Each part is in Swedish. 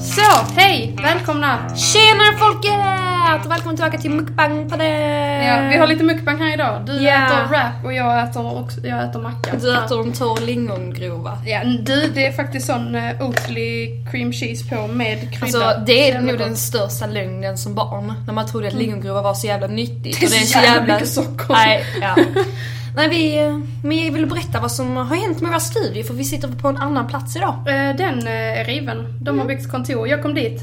Så, hej! Välkomna! Tjenare folket! Välkommen tillbaka till Mukbang på det. Ja, vi har lite mukbang här idag. Du Ja. äter wrap och jag äter, också, jag äter macka. Du äter en torr lingongrova. Ja, du, det är faktiskt sån uh, Oatly cream cheese på med krydda. Alltså det är nog den största lögnen som barn. När man trodde att lingongrova var så jävla nyttigt. Det är så jävla mycket socker. Nej, ja. Nej, vi, eh, men jag vill berätta vad som har hänt med våra studier för vi sitter på en annan plats idag. Eh, Den eh, är riven. De har Mm. byggt kontor. Jag kom dit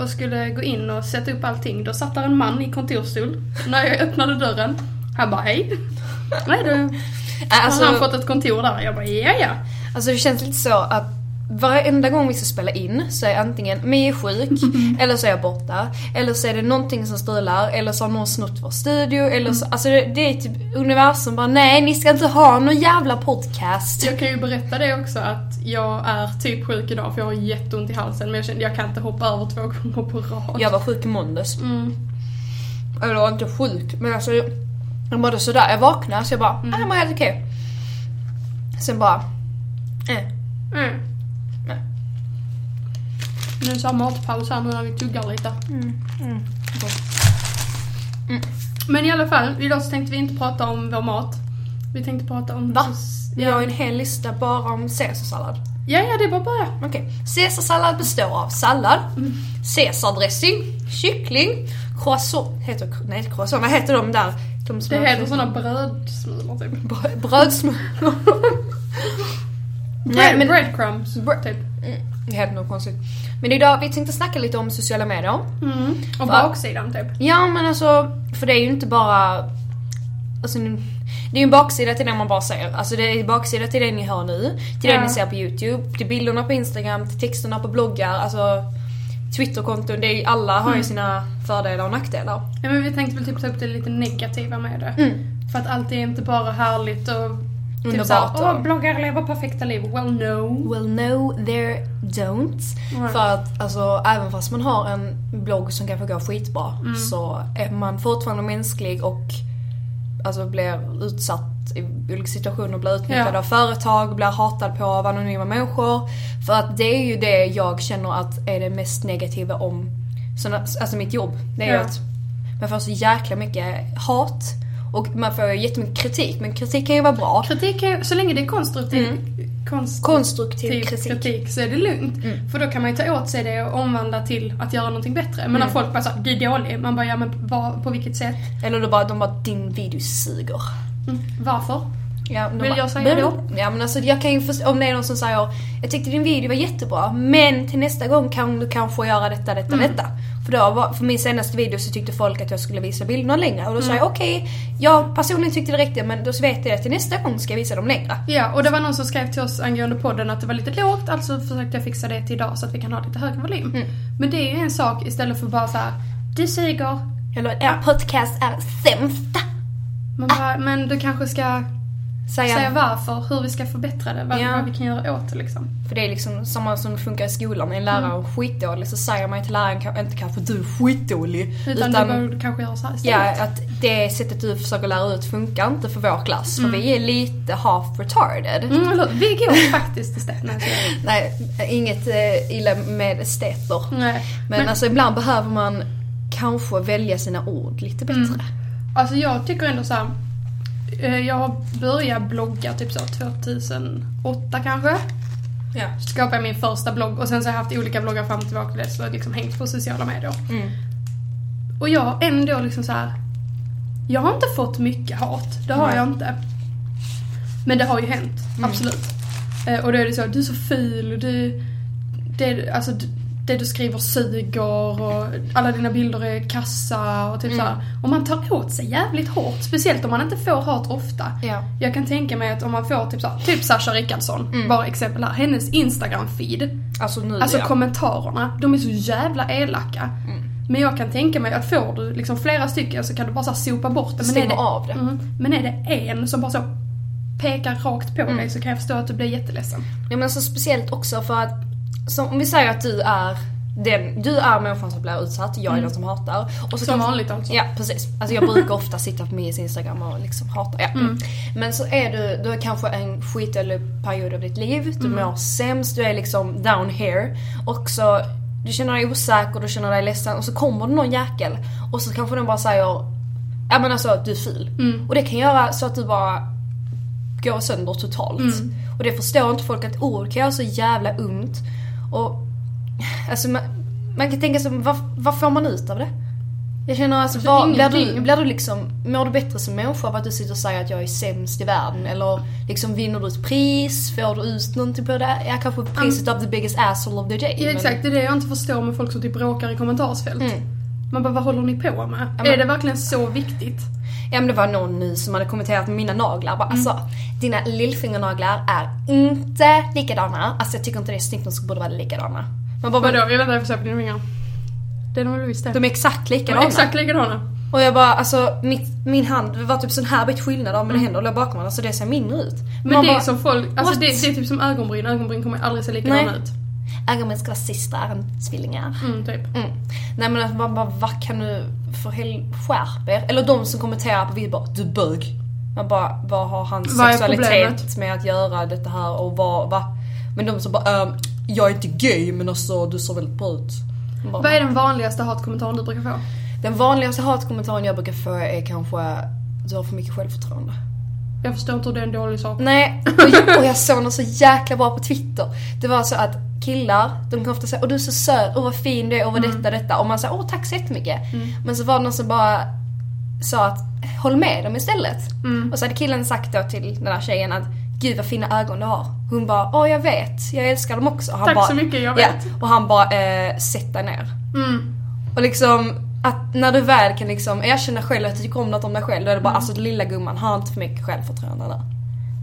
och skulle gå in och sätta upp allting. Då satt där en man i kontorsstol. När jag öppnade dörren. Han bara hej. Nej du. Har Alltså, han fått ett kontor där? Jag bara ja ja. alltså det känns lite så att varenda gång vi ska spela in så är antingen är sjuk, eller så är jag borta, eller så är det någonting som strular, eller så har någon snott vår studio, eller så, alltså det, det är typ universum bara nej ni ska inte ha någon jävla podcast. Jag kan ju berätta det också att jag är typ sjuk idag för jag har jätteont i halsen men jag kände jag kan inte hoppa över två gånger på rad. Jag var sjuk i måndags. Mm. Eller jag var inte sjuk, men alltså jag, mådde sådär. Jag vaknade så jag bara, Mm. ah, jag mår helt okej. Sen bara, eh. Mm. Nu är så matpaus här nu när vi tuggar lite. Men i alla fall, idag så tänkte vi inte prata om vår mat. Vi tänkte prata om... Va? Vi har ju en hel lista bara om caesarsallad. Ja, ja, det är bara börja. Okej. Caesarsallad består av sallad, caesardressing, kyckling, croissant, heter, nej croissant, vad heter de där? De Det heter såna brödsmulor typ. Brö- Brödsmulor. Nej men breadcrumbs, Bre- typ. Mm, det heter något konstigt. Men idag, vi tänkte snacka lite om sociala medier. Mm. Och baksidan typ. Ja men alltså, för det är ju inte bara... Alltså, det är ju en baksida till det man bara ser. Alltså det är en baksida till det ni hör nu, till Ja. det ni ser på YouTube, till bilderna på Instagram, till texterna på bloggar, alltså Twitterkonton. Det är, alla har ju sina fördelar och nackdelar. Ja, men vi tänkte väl typ ta upp det lite negativa med det. Mm. För att allt är inte bara härligt och... Typ Underbart såhär, åh bloggare lever perfekta liv. Well no. Well no, there don't. Nej. För att alltså, även fast man har en blogg som kanske går skitbra så är man fortfarande mänsklig och alltså, blir utsatt i olika situationer, blir utnyttjad Ja. av företag, blir hatad på av anonyma människor. För att det är ju det jag känner att är det mest negativa om såna, alltså mitt jobb. Det är ju Ja. att man får så jäkla mycket hat och man får ju jättemycket kritik men kritik kan ju vara bra. Kritik är, så länge det är konstruktiv, konstruktiv Konstruktiv kritik. kritik så är det lugnt. Mm. För då kan man ju ta åt sig det och omvandla till att göra någonting bättre. Men Mm. när folk bara säger du är dålig, man bara ja men vad, på vilket sätt? Eller då bara, de bara din video suger. Mm. Varför? Ja, Vill bara, jag säga "Men då?" Ja men alltså jag kan ju förstå, om det är någon som säger Jag tyckte din video var jättebra men till nästa gång kan du kanske göra detta, detta, Mm. detta. För då var, för min senaste video så tyckte folk att jag skulle visa bilderna längre och då sa Mm. jag okej, jag personligen tyckte det räckte men då vet jag att till nästa gång ska jag visa dem längre. Ja, och det var någon som skrev till oss angående podden att det var lite lågt, alltså försökte jag fixa det till idag så att vi kan ha lite högre volym. Mm. Men det är ju en sak istället för bara så här: du suger. Eller er podcast är sämsta. Man bara, men du kanske ska Säga, säga varför, hur vi ska förbättra det, vad, Ja. vad vi kan göra åt det liksom. För det är liksom samma som det funkar i skolan. Är en lärare Mm. skitdålig så säger man ju till läraren, "Ka- inte kanske du är skitdålig. Utan, du borde kanske göra så här istället. Ja, att det sättet du försöker lära ut funkar inte för vår klass. För Mm. vi är lite half retarded. Mm, vi går faktiskt istället. Nej, så är det. Nej, inget eh, illa med esteter. Nej. Men, Men, alltså ibland behöver man kanske välja sina ord lite bättre. Mm. alltså jag tycker ändå så här. Eh, Jag har börjat blogga typ så 2008 kanske. Ja. Skapade jag min första blogg och sen så har jag haft olika bloggar fram och tillbaka till dess och liksom hängt på sociala medier. Mm. Och jag har ändå liksom så här. Jag har inte fått mycket hat, det har Nej. jag inte. Men det har ju hänt, Mm. absolut. Eh, och då är det så, du är så ful, du, det, alltså, det du skriver suger och alla dina bilder är kassa och typ Mm. så här. Och man tar åt sig jävligt hårt, speciellt om man inte får hat ofta. Ja. Jag kan tänka mig att om man får typ så här, typ Sasha Rickardsson, Mm. bara exempel här, hennes Instagram-feed. Alltså nu Alltså ja. kommentarerna, de är så jävla elaka. Mm. Men jag kan tänka mig att får du liksom flera stycken så kan du bara så här sopa bort det. Men är det, av det. Mm, men är det en som bara så pekar rakt på Mm. dig så kan jag förstå att du blir jätteledsen. Ja men alltså speciellt också för att, som, om vi säger att du är den, du är människan som blir utsatt, jag är den som hatar. Och så Som kan- vanligt alltså. Ja precis. Alltså jag brukar ofta sitta på min Instagram och liksom hata. Ja. Men så är du, du har kanske en skitdålig period av ditt liv, du mår sämst, du är liksom down here. Och så, du känner dig osäker, du känner dig ledsen och så kommer det någon jäkel och så kanske den bara säger Ja men alltså du är ful. Och det kan göra så att du bara går sönder totalt. Och det förstår inte folk att ord kan göra så jävla ont. Och alltså man, man kan tänka sig, vad, vad får man ut av det? Jag känner alltså, Alltså, vad, blir, du, blir du liksom, mår du bättre som människa av att du sitter och säger att jag är sämst i världen? Eller liksom vinner du ett pris? Får du ut någonting på det? Ja kanske priset av the biggest asshole of the day. Ja, men- exakt, det är det jag inte förstår med folk som typ bråkar i kommentarsfält. Mm. Man bara, vad håller ni på med? men- Är det verkligen så viktigt? Ja men det var någon nu som hade kommenterat mina naglar. Bara, Mm. Alltså, dina lillfingernaglar är inte likadana. Alltså jag tycker inte det är snyggt, de borde vara likadana. Man bara, Vadå? Jag väntar, jag på dina fingrar. Det är de väl visst det. de är exakt De likadana. är exakt likadana. Och jag bara, alltså mitt, min hand, var typ sån här bit skillnad av mina händer och låg bakom varandra så det ser mindre ut. Mm. Men Man det är bara, som folk, alltså det, det är typ som ögonbryn. Ögonbryn kommer aldrig se likadana ut. Ögonbryn ska vara systrar än tvillingar. Mm, typ. Mm. Nej men att man bara, vad kan du för hel skärp er? Eller de som kommenterar på video bara, du bög. Man bara, vad har hans Vad sexualitet med att göra detta här och vad, va? Men de som bara, ehm, jag är inte gay men alltså du ser väldigt bra ut. Bara, Vad är den vanligaste hatkommentaren du brukar få? Den vanligaste hatkommentaren jag brukar få är kanske, du har för mycket självförtroende. Jag förstår inte hur det är en dålig sak. Nej, och jag, och jag såg något så jäkla bra på Twitter. Det var så att killar, de kan ofta säga åh du är så söt, åh vad fin du är, åh vad detta, detta. Och man säger åh tack så jättemycket. Men så var det någon som bara sa att håll med dem istället. Och så hade killen sagt då till den där tjejen att gud vad fina ögon du har. Hon bara åh jag vet, jag älskar dem också. Och han Tack bara, så mycket, jag Ja, vet. och han bara eh, sätt dig ner. Mm. Och liksom att när du väl kan liksom erkänna själv att du tycker om något om dig själv, då är det bara Mm. alltså lilla gumman, har inte för mycket självförtroende där.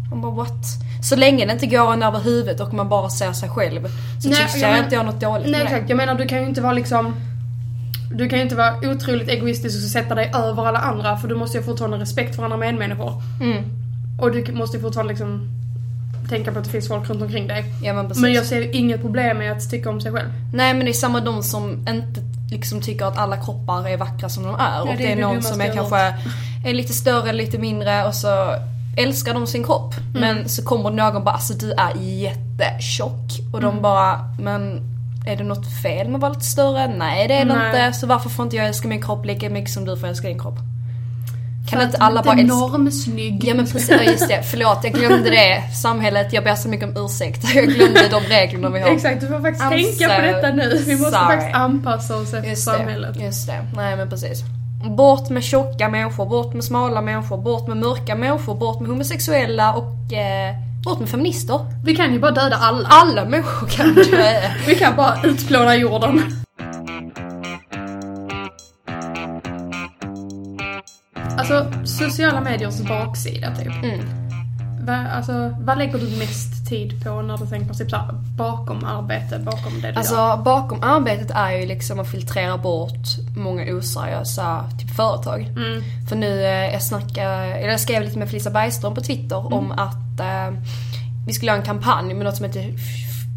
Man bara what? Så länge det inte går en över huvudet och man bara ser sig själv så Nej, tycker jag jag men- inte jag något dåligt Nej exakt, jag menar du kan ju inte vara liksom du kan ju inte vara otroligt egoistisk och sätta dig över alla andra för du måste ju fortfarande ha respekt för andra medmänniskor. Mm. Och du måste ju fortfarande liksom tänka på att det finns folk runt omkring dig. Ja men precis. Men jag ser inget problem med att tycka om sig själv. Nej men det är samma de som inte liksom tycker att alla kroppar är vackra som de är. och det det är är det någon dummaste som är kanske är lite större, lite mindre och så älskar de sin kropp. Mm. Men så kommer någon bara alltså du är jättetjock. Och Mm. de bara men är det något fel med att vara lite större? Nej det är det Nej. inte. Så varför får inte jag älska min kropp lika mycket som du får älska din kropp? Kan inte alla bara älska... normsnygg. Ja men precis, ja, just det. Förlåt jag glömde det. Samhället, jag ber så mycket om ursäkt. Jag glömde de reglerna vi har. Exakt, du får faktiskt I'm tänka på so detta nu. Vi måste sorry. faktiskt anpassa oss efter Just samhället. det, just det. Nej men precis. Bort med tjocka människor, bort med smala människor, bort med mörka människor, bort med homosexuella och eh, bort med feminister. Vi kan ju bara döda alla. Alla människor kan dö. Vi kan bara utplåna jorden. Alltså, sociala mediers baksida typ. Mm. Va, alltså, vad lägger du mest tid på när du tänker typ så här, bakom arbete, bakom det du gör? Alltså bakom arbetet är ju liksom att filtrera bort många oseriösa typ företag. Mm. För nu, eh, jag snackade, eller jag skrev lite med Felisa Bergström på Twitter Mm. om att eh, vi skulle göra en kampanj med något som heter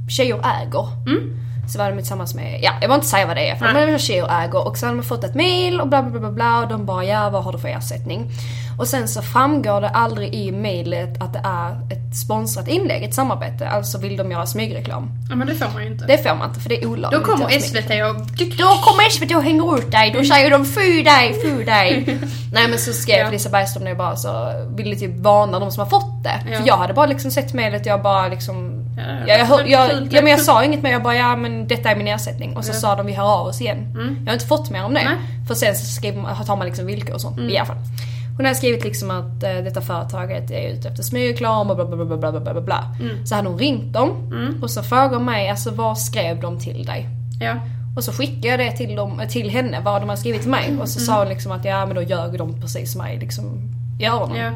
Tjejer äger. Mm. Så var de tillsammans med, ja jag behöver inte säga vad det är för Nej. men det var tjejer äger och sen har de fått ett mail och bla bla bla bla bla och de bara ja vad har du för ersättning? Och sen så framgår det aldrig i mailet att det är ett sponsrat inlägg, ett samarbete. Alltså vill de göra smygreklam. Ja men det får man ju inte. Det får man inte för det är olagligt. Då kommer. SVT och... Då kommer SVT och hänger ut dig, då säger de fy dig, fy dig. Nej men så skrev Ja. Lisa Bergström jag bara så ville typ varna de som har fått det. Ja. För jag hade bara liksom sett mejlet, jag bara liksom Ja, jag, hör, jag, ja, men jag sa inget mer, jag bara ja men detta är min ersättning. Och så ja. sa de vi hör av oss igen. Mm. Jag har inte fått mer om det. Nej. För sen så skriver tar man liksom villkor och sånt mm. i alla fall. Hon hade skrivit liksom att uh, detta företaget är ute efter smygreklam och bla bla bla bla bla bla bla. Mm. Så hade hon ringt dem och så frågade mig alltså vad skrev de till dig? Ja. Och så skickade jag det till, dem, eh, till henne, vad de hade skrivit till mig. Och så sa hon liksom att ja men då ljög de precis som mig liksom i öronen. Ja.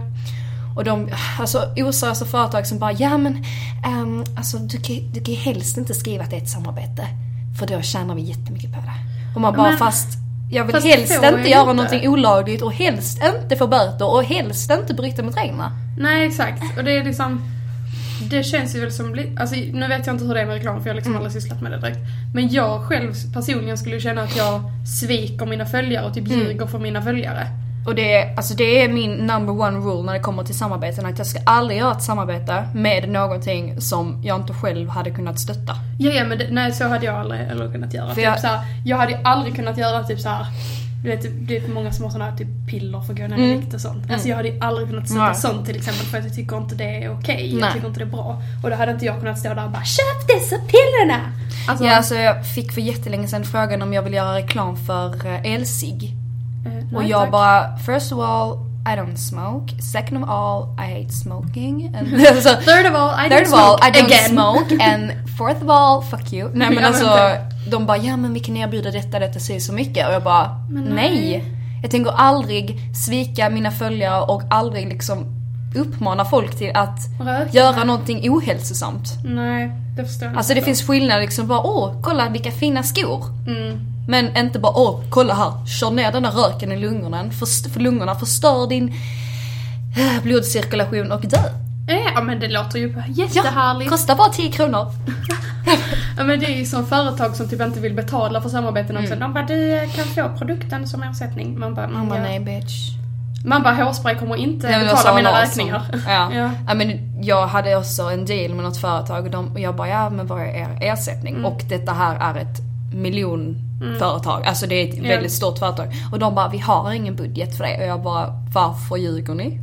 Och de, alltså oseriösa företag som bara ja men ehm, alltså du kan, du kan ju helst inte skriva att det är ett samarbete. För då tjänar vi jättemycket på det. Och man bara Men- fast jag vill Fast helst inte göra inte. någonting olagligt och helst inte få böter och helst inte bryta mot reglerna. Nej exakt. Och det är liksom... det känns ju väl som, alltså nu vet jag inte hur det är med reklam för jag har liksom aldrig sysslat med det direkt. Men jag själv personligen skulle känna att jag sviker mina följare och typ ljuger för mina följare. Och det är, alltså det är min number one rule när det kommer till samarbeten. Att jag ska aldrig göra ett samarbete med någonting som jag inte själv hade kunnat stötta. Ja, ja men det, nej så hade jag aldrig eller kunnat göra. För Typ jag- så här, jag hade aldrig kunnat göra typ så här. Du vet, det är många som har såna här typ piller för att gå ner i vikt och sånt. Alltså jag hade aldrig kunnat stötta Nej. sånt till exempel för att jag tycker inte det är okej. Nej. Jag tycker inte det är bra. Och då hade inte jag kunnat stå där och bara KÖP dessa pillerna! Alltså, Ja, alltså jag fick för jättelänge sedan frågan om jag vill göra reklam för eh, elsig. Eh, Och jag tack. bara, first of all, I don't smoke. Second of all, I hate smoking. And, alltså, Third of all, I Third don't of all, smoke I don't again. smoke. And fourth of all, fuck you. Nej men alltså, de bara, ja men vi kan erbjuda detta, detta, så så mycket. Och jag bara, Men nej. nej. Jag tänker aldrig svika mina följare och aldrig liksom uppmana folk till att Röka. göra någonting ohälsosamt. Nej, det förstår jag Alltså det finns skillnad liksom bara, åh, kolla vilka fina skor. Mm. Men inte bara, åh, kolla här, kör ner den där röken i lungorna. För, för lungorna förstör din eh, blodcirkulation och dö. Ja men det låter ju Ja, jättehärligt. kostar bara 10 kronor. Ja men det är ju som företag som typ inte vill betala för samarbeten också. De bara du kan få produkten som ersättning. Man bara, Mm. Man bara, ja. nej bitch. Man bara hårspray kommer inte Nej, betala mina räkningar. Ja. Ja. ja. men jag hade också en deal med något företag och, de, och jag bara, ja men vad är er ersättning? Mm. Och detta här är ett miljonföretag, alltså det är ett väldigt stort företag. Och de bara, vi har ingen budget för det. Och jag bara, varför ljuger ni?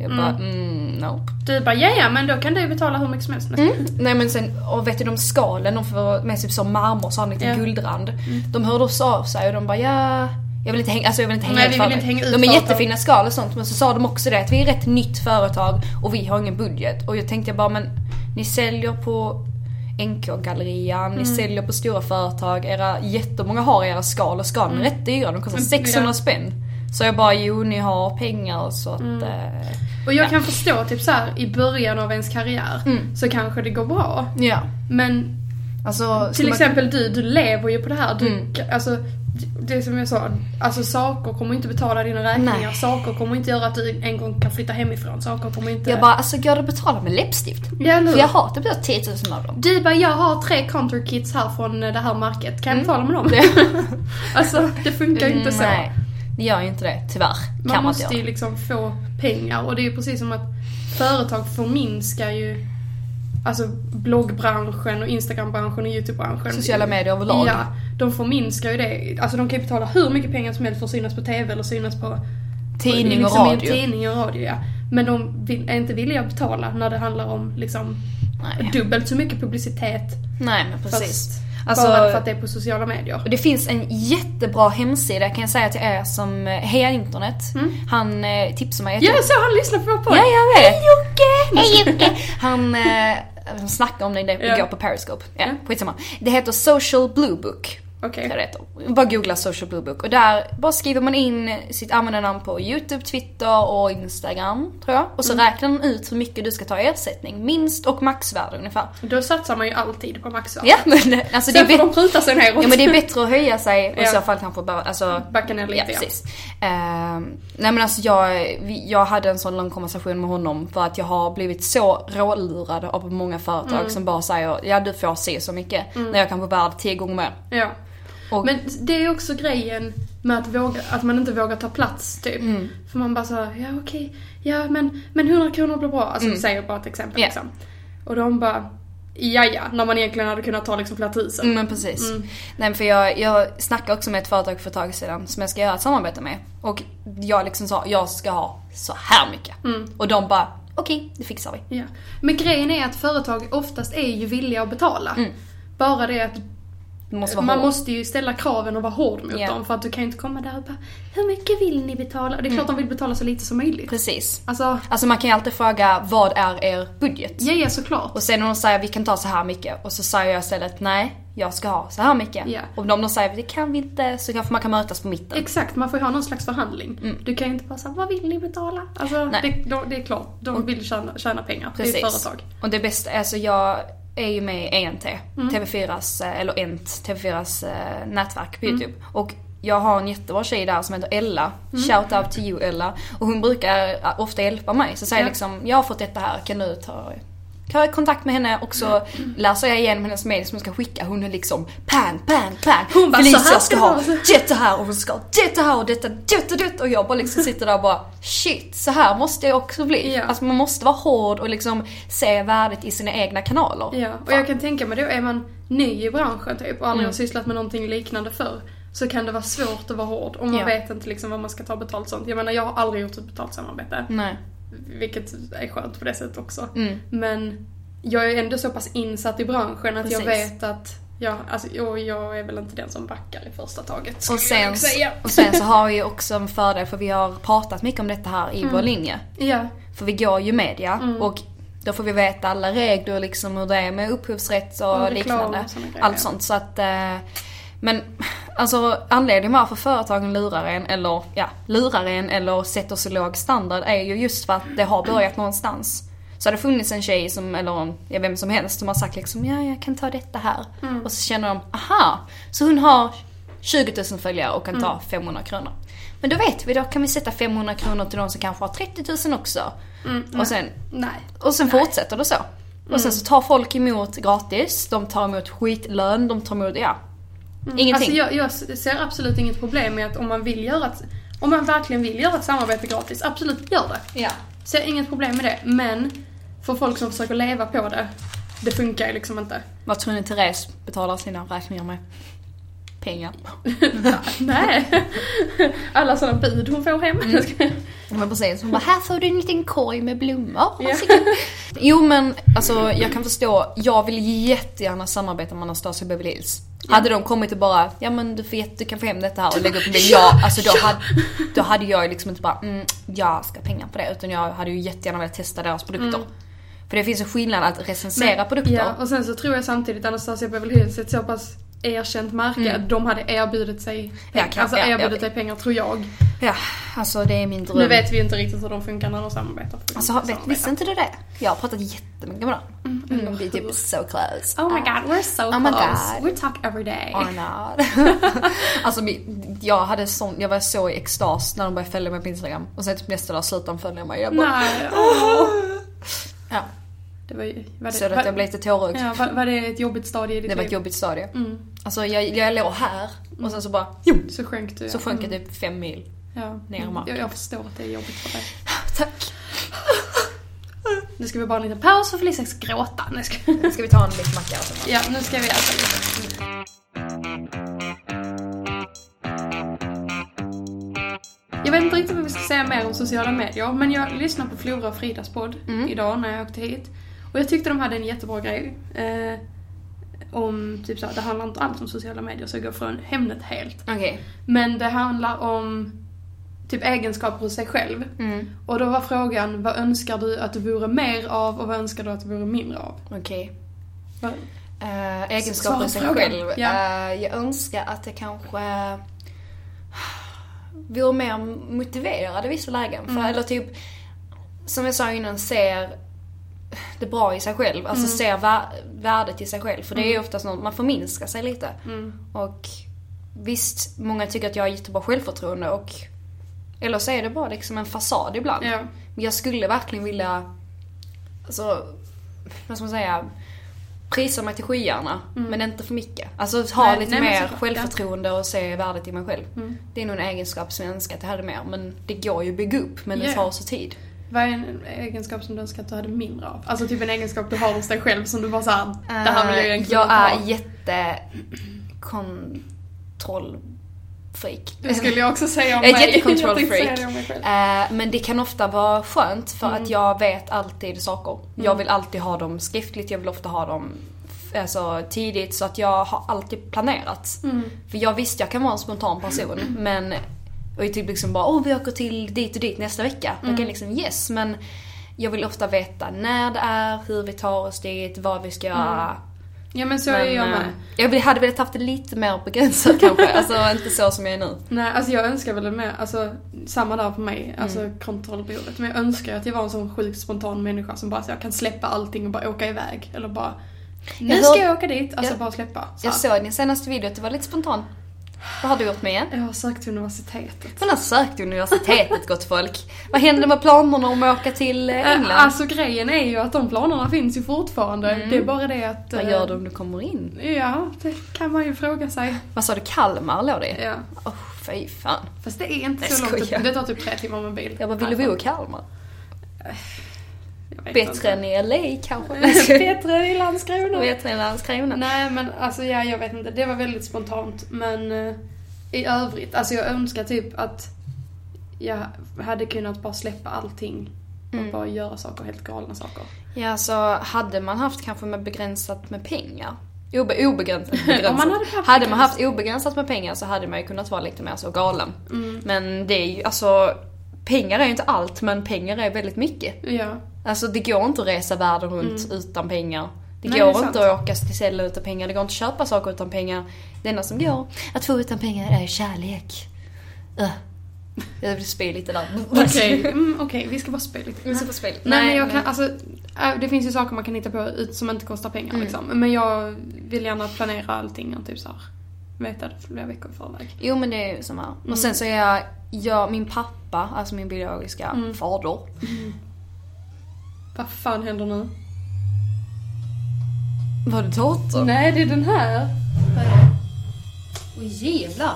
Jag bara, mm, nope. Du bara ja ja men då kan du betala hur mycket som helst. Mm. Nej men sen, och vet du de skalen, de får med sig som marmor så har de lite. Mm. guldrand. De hörde också av sig och de bara ja, jag vill inte hänga, alltså jag vill inte hänga Nej, vi vill inte hänga ut De är företag. jättefina skal och sånt men så sa de också det att vi är ett nytt företag och vi har ingen budget. Och jag tänkte bara men ni säljer på NK-gallerian, Mm. ni säljer på stora företag, era, jättemånga har era skal och skalen är rätt dyra, de kostar Mm, 600 ja. spänn. Så jag bara jo ni har pengar så att... Mm. Eh, Och jag Ja. kan förstå typ så här i början av ens karriär Mm. så kanske det går bra. ja. Men Alltså, till man- exempel du, du lever ju på det här. Du, Mm. alltså, det som jag sa, alltså saker kommer inte betala dina räkningar. Nej. Saker kommer inte göra att du en gång kan flytta hemifrån. Saker kommer inte... Jag bara, alltså går det att betala med läppstift? ja, För jag har typ så 10 000 av dem. Du bara, jag har tre contour kits här från det här märket. Kan jag Mm. betala med dem? alltså, det funkar ju inte så. Nej, det gör ju inte det. Tyvärr. Man man måste ju liksom få pengar och det är ju precis som att företag förminskar ju Alltså bloggbranschen och instagrambranschen och youtubebranschen. Sociala medier överlag. Ja, de förminskar ju det. Alltså de kan ju betala hur mycket pengar som helst för att synas på TV eller synas på Tidning och liksom i radio. Tidning och radio ja. Men de vill, är inte villiga att betala när det handlar om liksom Nej. dubbelt så mycket publicitet. Nej men precis. Alltså, bara för att det är på sociala medier. och det finns en jättebra hemsida kan jag säga till er som eh, Heja Internet. Han eh, tipsade mig. Mm. Ja, såg han lyssnar på vår podd. Ja, jag vet. Hej Jocke! Hej Jocke! Han snackade om det Ja. igår på Periscope. Ja, Ja. skitsamma. Det heter Social Blue Book. Okej. Heter. Bara googla social blue book och där bara skriver man in sitt användarnamn på youtube, twitter och instagram tror jag. Och så Mm. räknar den ut hur mycket du ska ta i ersättning. Minst och maxvärde ungefär. Då satsar man ju alltid på maxvärde. Ja men alltså det är Sen får bättre. de pruta sig neråt. Ja men det är bättre att höja sig och i Ja. så fall kanske bara, alltså Backa ner lite Ja precis. Ehm, nej men alltså jag, jag hade en sån lång konversation med honom för att jag har blivit så rålurad av många företag Mm. som bara säger ja du får se så mycket när jag kan få värd tio gånger mer. Ja. Och, Men det är också grejen med att, våga, att man inte vågar ta plats typ. Mm. För man bara så här, ja okej, ja men, men 100 kronor blir bra. Alltså vi säger bara ett exempel Ja. liksom. Och de bara, ja ja, när man egentligen hade kunnat ta liksom flera tusen. Mm, men precis. Nej men för jag, jag snackade också med ett företag för ett tag sedan som jag ska göra ett samarbete med. Och jag liksom sa, jag ska ha så här mycket. Mm. Och de bara, okej det fixar vi. Ja. Men grejen är att företag oftast är ju villiga att betala. Bara det att måste man hårt. måste ju ställa kraven och vara hård mot Ja. dem. För att du kan ju inte komma där och bara, hur mycket vill ni betala? Och det är klart de vill betala så lite som möjligt. Precis. Alltså, Alltså man kan ju alltid fråga, vad är er budget? ja ja såklart. Och sen när de säger vi kan ta så här mycket och så säger jag istället nej, jag ska ha så här mycket. Ja. Och om de säger det kan vi inte så kanske man kan mötas på mitten. Exakt, man får ju ha någon slags förhandling. Du kan ju inte bara säga, vad vill ni betala? Alltså, Mm. Det, det är klart. De vill tjäna, tjäna pengar. Det är Precis. ju företag. Och det bästa, alltså jag är ju med i ENT, Mm. TV4s, eh, eller ENT, TV4s eh, nätverk Mm. på YouTube. Och jag har en jättebra tjej där som heter Ella. Mm. Shout out to you Ella. Och hon brukar eh, ofta hjälpa mig. Så säger Ja. liksom, jag har fått detta här, kan du ta tar jag kontakt med henne och så läser jag igenom hennes mail som hon ska skicka. Hon är liksom pang, pang, pang. Hon bara, Felicia "Så här ska ska ha det vara." detta här och hon ska ha detta här och detta, detta, detta. Och jag bara liksom sitter där och bara shit, så här måste jag också bli. Ja. Alltså man måste vara hård och liksom se värdet i sina egna kanaler. Ja, och jag kan tänka mig då, är man ny i branschen typ och aldrig Mm. har sysslat med någonting liknande förr så kan det vara svårt att vara hård och man Ja. vet inte liksom vad man ska ta betalt sånt. Jag menar jag har aldrig gjort ett betalt samarbete. Nej. Vilket är skönt på det sättet också. Mm. Men jag är ändå så pass insatt i branschen att jag Precis. vet att jag, alltså, och jag är väl inte den som backar i första taget. Och jag sen, säga. och sen så har vi också en fördel för vi har pratat mycket om detta här i vår linje. Ja, För vi går ju media Mm. och då får vi veta alla regler liksom hur det är med upphovsrätt och, Och liknande. och. Allt sånt så att eh, men alltså anledningen varför företagen lurar en eller ja, lurar en eller sätter så låg standard är ju just för att det har börjat någonstans. Så har det funnits en tjej som, eller ja, vem som helst som har sagt liksom ja jag kan ta detta här. Mm. Och så känner de, aha, så hon har 20 000 följare och kan ta Mm. 500 kronor. Men då vet vi, då kan vi sätta 500 kronor till de som kanske har 30 000 också. och sen, nej. och sen fortsätter det så. Och sen Mm. så tar folk emot gratis, de tar emot skitlön, de tar emot, ja. Ingenting. Alltså jag, jag ser absolut inget problem med att om man vill göra ett, om man verkligen vill göra ett samarbete gratis, absolut gör det. ja. Ser inget problem med det. Men för folk som försöker leva på det, det funkar ju liksom inte. Vad tror ni Therese betalar sina räkningar med? Pengar. Nej. Alla sådana bud hon får hem. Men precis, hon bara här får du en liten korg med blommor. Varsågod." Jo men alltså jag kan förstå, jag vill jättegärna samarbeta med Anastasia Beverly Hills. Hade de kommit och bara, ja men du, får, du kan få hem detta här och lägga upp en bild. Ja, alltså då hade, då hade jag liksom inte bara, mm, jag ska pengar på det. Utan jag hade ju jättegärna velat testa deras produkter. För det finns en skillnad att recensera produkter. Ja, och sen så tror jag samtidigt Anastasia Beverly Hills är ett så pass erkänt märke att de hade erbjudit sig Mm. Ja, pengar. alltså ja, erbjudit ja. sig pengar tror jag. Ja, alltså det är min dröm. Nu vet vi inte riktigt hur de funkar när de samarbetar. Alltså vet, visste inte du det? Jag har pratat jättemycket med dem. Mm, vi är typ so close. Oh my god, we're so Oh my close. God. We talk every day. Oh not. alltså jag hade sån, jag var så i extas när de började följa mig på Instagram. Och sen typ nästa dag slutade de följa mig. Jag bara, Nej, åh. ja. Det var. Var det, Så att jag blev lite tårögd. ja, var, var det ett jobbigt stadie i ditt Det var liv? ett jobbigt stadie. Mm. Alltså jag, jag låg här och sen så bara, jo, Så sjönk du. så sjönk jag Mm. typ fem mil. Ja. ner i marken. Jag, jag förstår att det är jobbigt för dig. Tack. Nu ska vi bara ha en liten paus för Felicia ska gråta. Nu ska... Nu ska vi ta en liten macka och så. Ja, nu ska vi äta lite. Jag vet inte riktigt vad vi ska säga mer om sociala medier, men jag lyssnade på Flora och Fridas podd idag när jag åkte hit. Och jag tyckte de hade en jättebra grej. Eh, om, typ så, här, det handlar inte alls om sociala medier så jag går från ämnet helt. Okej. Men det handlar om typ egenskaper hos sig själv. Mm. Och då var frågan, vad önskar du att du vore mer av och vad önskar du att du vore mindre av? Okej. Vad- Uh, egenskaper Svara i sig själv. Ja. Eh, jag önskar att jag kanske vore mer motiverad i vissa lägen. För, Mm. eller typ, som jag sa innan, ser det bra i sig själv. Alltså Mm. ser vär- värdet i sig själv. För det är ju oftast något, man förminskar sig lite. Mm. Och visst, många tycker att jag har jättebra självförtroende och eller så är det bara liksom en fasad ibland. Ja. Men jag skulle verkligen vilja, alltså, vad ska man säga, prisa mig till skyarna. Men inte för mycket. Alltså ha Mm. Nej, lite nej, mer självförtroende och se värdet i mig själv. Mm. Det är nog en egenskap som jag önskar att jag hade mer. Men det går ju att bygga upp, men det Ja. tar så tid. Vad är en egenskap som du önskar att du hade mindre av? Alltså typ en egenskap du har hos dig själv som du bara såhär, det här vill jag Eh, egentligen Jag är ha. jätte kontrollfreak. Det skulle jag också säga om Jag är mig. Jag tänkte säga freak. det om mig själv. Eh, men det kan ofta vara skönt för Mm. att jag vet alltid saker. Jag vill alltid ha dem skriftligt, jag vill ofta ha dem alltså, tidigt så att jag har alltid planerat. Mm. För jag visste jag kan vara en spontan person men och typ liksom bara åh vi åker till dit och dit nästa vecka. Mm. kan jag liksom yes men jag vill ofta veta när det är, hur vi tar oss dit, vad vi ska göra. Ja men så Men, är jag eh, med. jag vill- hade velat haft det lite mer begränsat kanske. Alltså inte så som jag är nu. Nej, alltså jag önskar väl mer, alltså samma där på mig, alltså Mm. kontrollbehovet. Men jag önskar att jag var en sån sjukt spontan människa som bara så jag kan släppa allting och bara åka iväg. Eller bara, nu Jag ska hör- jag åka dit, alltså Jag- bara släppa. Så Jag såg din senaste video att det var lite spontan. Vad har du gjort med? Jag har sökt universitetet. Man har sökt universitetet gott folk. Vad händer med planerna om att åka till eh, England? Äh, Alltså grejen är ju att de planerna finns ju fortfarande. Det är bara det att... Vad eh, gör du om du kommer in? Ja, det kan man ju fråga sig. Vad sa du, Kalmar låg det? Ja. Åh, fy fan. Fast det är inte Jag så långt. skojar. Det tar typ tre timmar med bil. Jag bara, vill du bo i Kalmar? Bättre än i LA kanske? Bättre i Landskrona. Bättre än Landskrona? Nej men alltså ja, jag vet inte. Det var väldigt spontant. Men eh, i övrigt, alltså jag önskar typ att jag hade kunnat bara släppa allting och Mm. bara göra saker, helt galna saker. Ja, så hade man haft kanske med begränsat med pengar. Obe, obegränsat, hade haft hade man haft obegränsat med pengar så hade man ju kunnat vara lite mer så galen. Mm. Men det är ju, alltså, pengar är ju inte allt men pengar är väldigt mycket. Ja. Alltså det går inte att resa världen runt utan pengar. Det Nej, går det inte att åka till ställen utan pengar, det går inte att köpa saker utan pengar. Det enda som går att få utan pengar är kärlek. Uh. Jag vill spy lite där. Okej, mm, okej, vi ska bara spela lite. Vi ska få spel. Nej, men jag kan, alltså, äh, det finns ju saker man kan hitta på som inte kostar pengar Mm. liksom. Men jag vill gärna planera allting och typ så här, veta det flera veckor i förväg. Jo men det är ju som här. Mm. Och sen så är jag, jag, min pappa, alltså min biologiska Mm. fader. Vad fan händer nu? Var det datorn? Nej, det är den här. Åh jävlar.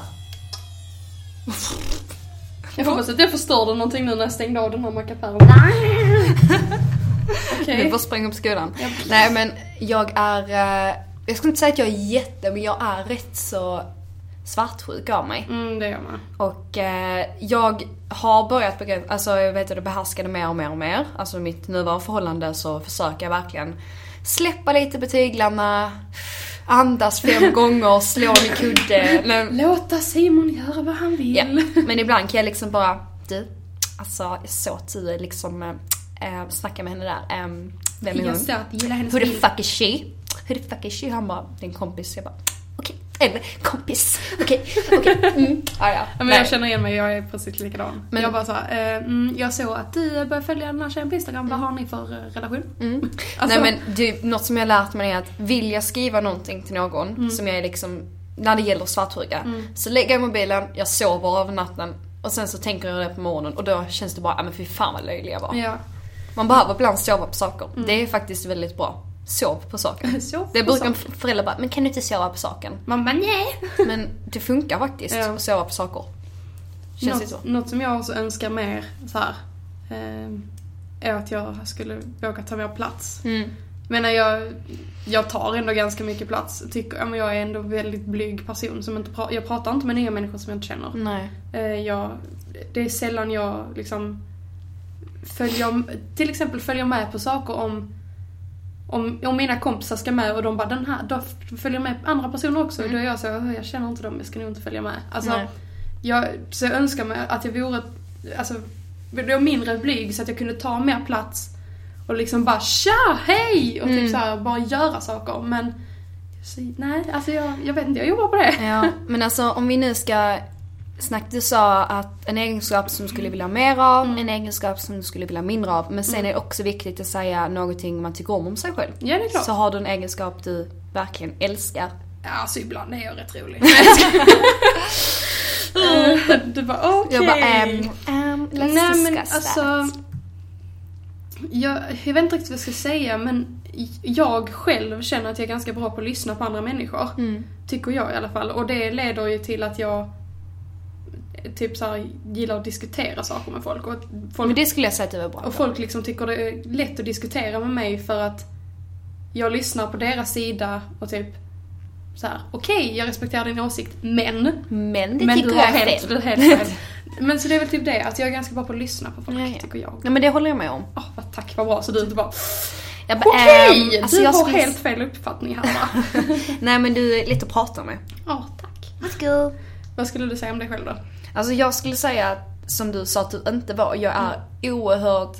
Jag hoppas att jag förstörde någonting nu när jag stängde av den här mackapären. Okej. Vi får springa upp skolan. Nej men jag är, eh, jag skulle inte säga att jag är jätte, men jag är rätt så svartsjuk av mig. Mm, det gör man. Och eh, jag har börjat begränsa, alltså jag vet att det behärskar det mer och mer och mer. Alltså i mitt nuvarande förhållande så försöker jag verkligen släppa lite på tyglarna, andas fem gånger, slå en kudde. Men, Låta Simon göra vad han vill. ja, men ibland kan jag liksom bara, du, alltså jag såg du liksom äh, snackade med henne där. Um, vem är hon? Jag sa att gillar hennes Who the fuck is she? Who the fuck is she? Han bara, en kompis. Jag bara, okej. Eller kompis. Okej, okej. Mm. Ah, ja. Men Nej. jag känner igen mig, jag är precis likadan. Men- jag bara såhär, eh, mm, jag såg att du började följa den här tjejen på Instagram, vad har ni för eh, relation? Mm. Alltså- Nej men det, något som jag har lärt mig är att vill jag skriva någonting till någon Mm. som jag är liksom, när det gäller svartsjuka. Så lägger jag mobilen, jag sover över natten och sen så tänker jag det på morgonen och då känns det bara, ja men fy fan vad löjlig jag var. Ja. Man behöver ibland sova på saker. Det är faktiskt väldigt bra. Sov på saker. Sov Det på brukar saker. föräldrar bara, men kan du inte sova på saken? Man bara nej. Men det funkar faktiskt Ja. att sova på saker. Känns det så. Något, något som jag också önskar mer så här, eh, är att jag skulle våga ta mer plats. Mm. Men jag, jag tar ändå ganska mycket plats. Tycker, men jag är ändå en väldigt blyg person. Som inte pra- jag pratar inte med nya människor som jag inte känner. Nej. Eh, jag, det är sällan jag liksom följer, till exempel följer med på saker om om, om mina kompisar ska med och de bara den här, då följer med andra personer också. Då är jag så, "Åh, jag känner inte dem, jag ska nog inte följa med. Alltså, Nej. jag, så jag önskar mig att jag vore, alltså, jag mindre blyg så att jag kunde ta mer plats och liksom bara tja, hej! Och Mm. typ så här, bara göra saker. Men så, nej, alltså jag, jag vet inte, jag jobbar på det. Ja, men alltså om vi nu ska snacka, du sa att en egenskap som du skulle vilja ha mer av, en egenskap som du skulle vilja ha mindre av. Men sen är det också viktigt att säga någonting man tycker om om sig själv. Ja, det är klart. Så har du en egenskap du verkligen älskar. Ja, alltså ibland är jag rätt rolig. Eh, du bara okej. Jag bara, ehm, ehm, let's Nej men alltså. that. Jag, jag vet inte riktigt vad jag ska säga men jag själv känner att jag är ganska bra på att lyssna på andra människor. Mm. Tycker jag i alla fall. Och det leder ju till att jag typ så här, gillar att diskutera saker med folk. Och, folk, Men det skulle jag säga att du är bra och folk liksom tycker det är lätt att diskutera med mig för att jag lyssnar på deras sida och typ så här: okej jag respekterar din åsikt men Men det men tycker du jag är helt, fel. du har helt fel. Men så det är väl typ det, att jag är ganska bra på att lyssna på folk, Ja, ja. tycker jag. Ja men det håller jag med om. Åh, vad tack, vad bra. Så du inte bara okej, ehm, alltså du jag har skulle- helt fel uppfattning här va? Nej men du är lite att prata med. Ja, tack. Varsågod. Vad skulle du säga om dig själv då? Alltså jag skulle säga att, som du sa att du inte var, jag är oerhört,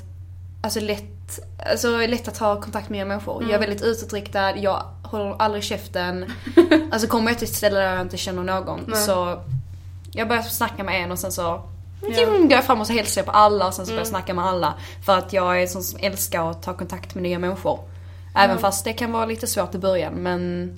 alltså lätt, alltså lätt att ha kontakt med människor. Jag är väldigt utåtriktad, jag håller aldrig käften. alltså kommer jag till ett ställe där jag inte känner någon Nej. så jag börjar snacka med en och sen så Ja. går jag fram och så hälsar jag på alla och sen så börjar jag snacka med alla. För att jag är sån som älskar att ta kontakt med nya människor. Även Ja. fast det kan vara lite svårt i början men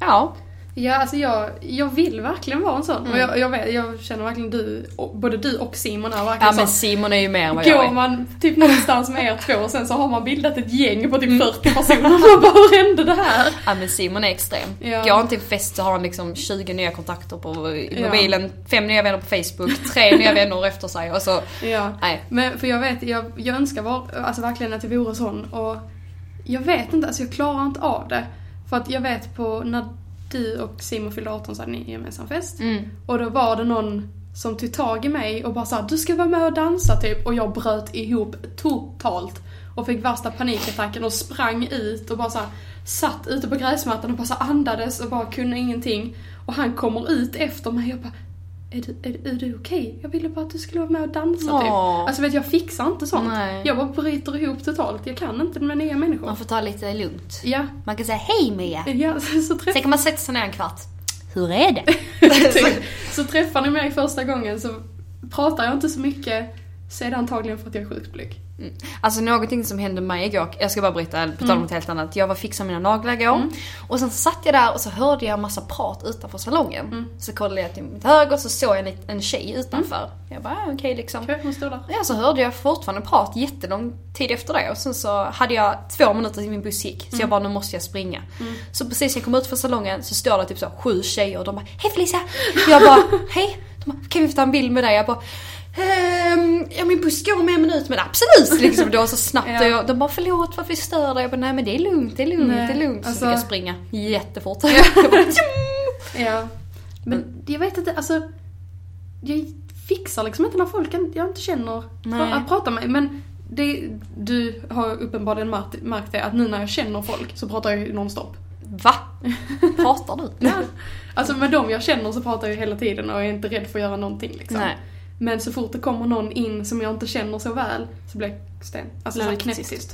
ja. Ja, alltså jag, jag vill verkligen vara en sån. Mm. Och jag, jag, vet, jag känner verkligen du, både du och Simon är verkligen Ja men Simon är ju mer än vad jag Går är. man typ någonstans med er två och sen så har man bildat ett gäng på typ Mm. 40 personer. Man bara, hur hände det här? Ja men Simon är extrem. Ja. Går han till fest så har han liksom 20 nya kontakter på i Ja. mobilen, fem nya vänner på Facebook, tre nya vänner efter sig och så, Ja. nej. Men för jag vet, jag, jag önskar var, alltså verkligen att jag vore sån och jag vet inte, alltså jag klarar inte av det. För att jag vet på när du och Simon fyllde 18 så hade ni gemensam fest. Mm. Och då var det någon som tog tag i mig och bara sa du ska vara med och dansa typ. Och jag bröt ihop totalt. Och fick värsta panikattacken och sprang ut och bara så här, satt ute på gräsmattan och bara så andades och bara kunde ingenting. Och han kommer ut efter mig och bara är du, är, är du okej? Jag ville bara att du skulle vara med och dansa Åh. typ. Alltså vet jag fixar inte sånt. Nej. Jag bara bryter ihop totalt. Jag kan inte med nya människor. Man får ta lite lugnt. Ja, Man kan säga hej Mia. ja så, så träffar Sen kan man sätta sig ner en kvart. Hur är det? typ. Så träffar ni mig första gången så pratar jag inte så mycket så är det antagligen för att jag är sjukt blyg. Alltså någonting som hände mig igår, jag ska bara berätta på tal om något helt annat. Jag var fixa mina naglar igår. Och sen satt jag där och så hörde jag en massa prat utanför salongen. Så kollade jag till mitt höger och så såg jag en, en tjej utanför. Jag bara, ah, okej liksom. Okej, hon står där. Ja, så hörde jag fortfarande prat jättelång tid efter det. Och sen så hade jag två minuter till min buss gick. Så jag bara, nu måste jag springa. Så precis när jag kom ut från salongen så står det typ så sju tjejer och de bara, hej Felicia! Jag bara, hej! De bara, kan vi få ta en bild med dig? Jag bara, ja min buss går om en minut men absolut liksom. Det var så snabbt Ja. och jag, de bara förlåt varför vi stör dig. Jag bara nej men det är lugnt, det är lugnt, Nej, det är lugnt. Så alltså- fick jag springa jättefort. Jag bara! Ja. Men jag vet inte, alltså. Jag fixar liksom inte när folk jag inte känner Nej. att prata med. Men det, du har uppenbarligen märkt, märkt det att nu när jag känner folk så pratar jag nonstop. Va? Pratar du? Ja. Alltså med dem jag känner så pratar jag hela tiden och är inte rädd för att göra någonting liksom. Nej. Men så fort det kommer någon in som jag inte känner så väl så blir jag sten. Alltså så Blir här det knäpptyst. tyst.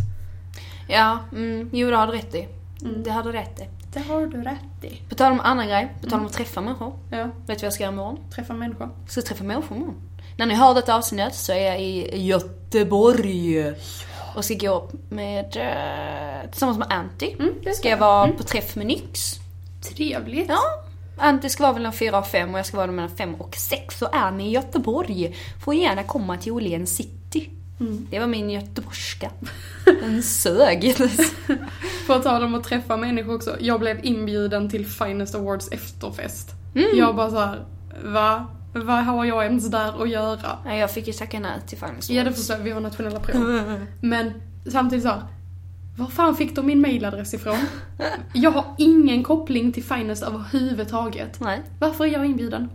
Ja, mm, jo det har du rätt i. Mm. Det hade du rätt i. Det har du rätt i. På tal om annan grej, på tal om att träffa människor. Ja, Vet du vad jag ska göra imorgon? träffa människor. Jag ska träffa människor imorgon. När ni hör detta avsnitt så är jag i Göteborg. Och ska gå med, eh, tillsammans med Anty. Mm, Ska jag vara på träff med Nyx. Trevligt. Ja. Anty ska vara en 4 och 5 och jag ska vara mellan 5 och 6. Så är ni i Göteborg får gärna komma till Åhléns city. Mm. Det var min göteborgska. Den sög. På tal om att träffa människor också. Jag blev inbjuden till Finest Awards efterfest. Mm. Jag bara så här, va? Vad har jag ens där att göra? Nej, jag fick ju tacka nej till Finest Ja det Awards. förstår jag, vi har nationella prov. Men samtidigt så här, var fan fick de min mailadress ifrån? Jag har ingen koppling till Finest överhuvudtaget. Nej. Varför är jag inbjuden?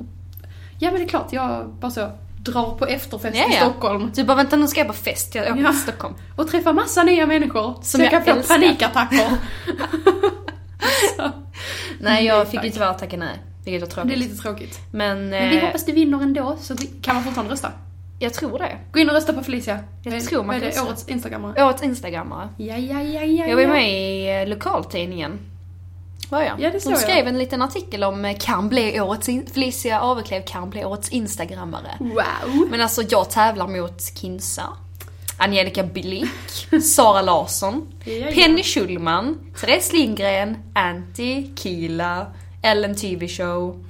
Ja men det är klart, jag bara så drar på efterfest Ja, i ja. Stockholm. Du bara vänta nu ska jag på fest, jag åker Ja. till Stockholm. Och träffar massa nya människor. Som så jag, jag kan få panikattacker. Nej jag Nej, fick ju tyvärr tacka nej. Vilket var det tråkigt. är lite tråkigt. Men, Men vi eh, hoppas du vinner ändå, så kan man fortfarande rösta? Jag tror det. Gå in och rösta på Felicia. Jag Vad- tror man kan det? Årets instagrammare. Årets instagrammare. Ja, ja, ja, ja, Jag var med i eh, lokaltidningen. Var jag? Ja, det såg De jag. skrev en liten artikel om eh, kan bli årets, in- Felicia Aveklev kan bli årets instagrammare. Wow. Men alltså jag tävlar mot Kinsa, Angelica Blick, Sara Larsson, Ja, ja. Penny Schulman, Therese Lindgren, Anty, Kila, Ellen TV Show.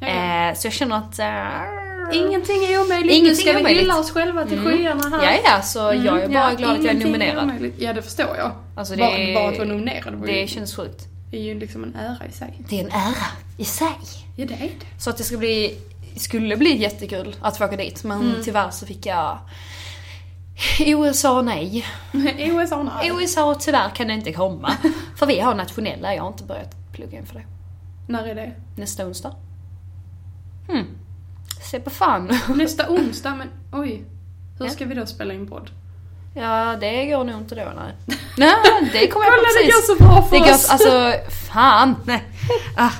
Ja. Eh, så jag känner att... Eh, Ingenting är omöjligt. Ingenting nu ska är vi omöjligt. hylla oss själva till Mm. skyarna här. Ja, ja, så jag är Mm, bara ja, glad att jag är nominerad. omöjligt. Ja, det förstår jag. Alltså, det bara, är- bara att vara nominerad var ju, Det känns sjukt. är ju liksom en ära i sig. Det är en ära i sig. Ja, det är det. Så att det ska bli, skulle bli jättekul att få åka dit. Men Mm. tyvärr så fick jag USA nej. USA nej. USA tyvärr kan det inte komma. För vi har nationella, jag har inte börjat plugga inför det. När är det? Nästa onsdag. Hmm. Se på fan. Nästa onsdag, men oj. Hur Ja. ska vi då spela in podd? Ja, det går nog inte då nej. Nej, det kommer jag på Kolla, det precis. går så bra för Det går, oss! alltså, fan. Nej. Ah.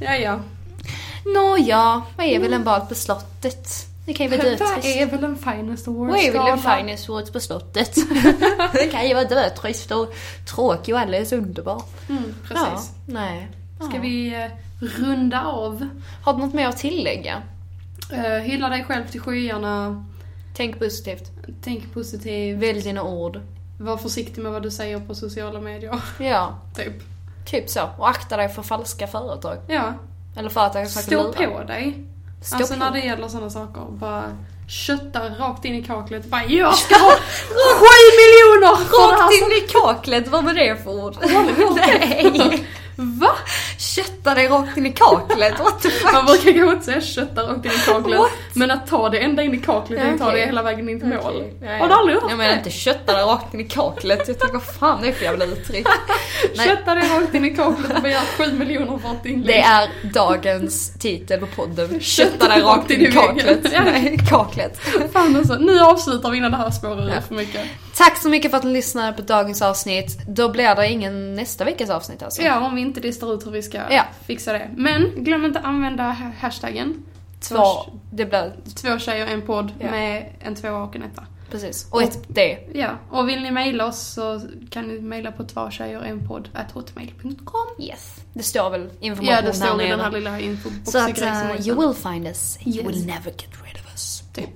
Ja, ja. Nåja, vad är väl en bal på slottet? Det kan ju vara Vad dötrist. är väl en finest award Vad är väl en finest words på slottet? det kan ju vara dötrist och tråkig och alldeles underbar. Mm, Ja, precis. nej. Ska Ja. vi eh, runda av? Har du något mer att tillägga? Uh, hylla dig själv till skyarna. Tänk positivt. Tänk positivt. Välj dina ord. Var försiktig med vad du säger på sociala medier. Ja, typ. Typ så. Och akta dig för falska företag. Ja. Eller företag som försöker Stå lura. på dig. Stå alltså på när det gäller sådana saker. Bara kötta rakt in i kaklet. Bara jag ska ha sju miljoner Rakt in i kaklet, vad var det för ord? Nej! Va? Kötta dig rakt in i kaklet, what the fuck? Man brukar kanske inte säga kötta rakt in i kaklet. What? Men att ta det ända in i kaklet, Ja, och ta det hela vägen in till mål. Ja, ja. Har du aldrig hört Jag menar inte kötta dig rakt in i kaklet, jag tänker vad fan det är för jävla uttryck? Kötta det rakt in i kaklet och begär sju miljoner för ett inlägg. Det är dagens titel på podden. Kötta dig rakt in i kaklet. Nej, kaklet. Fan alltså, nu avslutar vi innan det här spårar ur för mycket. Tack så mycket för att ni lyssnade på dagens avsnitt. Då blir det ingen nästa veckas avsnitt alltså. Ja, om vi inte listar ut hur vi ska Ja. fixa det. Men glöm inte att använda ha- hashtaggen. Två, det blir, Två tjejer, en podd Ja. med en tvåa och en etta. precis. Och ett D. Ja, och vill ni mejla oss så kan ni mejla på två tjejer, en podd at hotmail.com. Yes. Det står väl information Ja, det står här i den här lilla Så infoboxen att uh, you will find us. You Yes. will never get rid of us. Typ.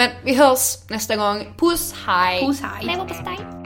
Men vi hörs nästa gång. Puss, hej! Puss, hej. Leverpastej!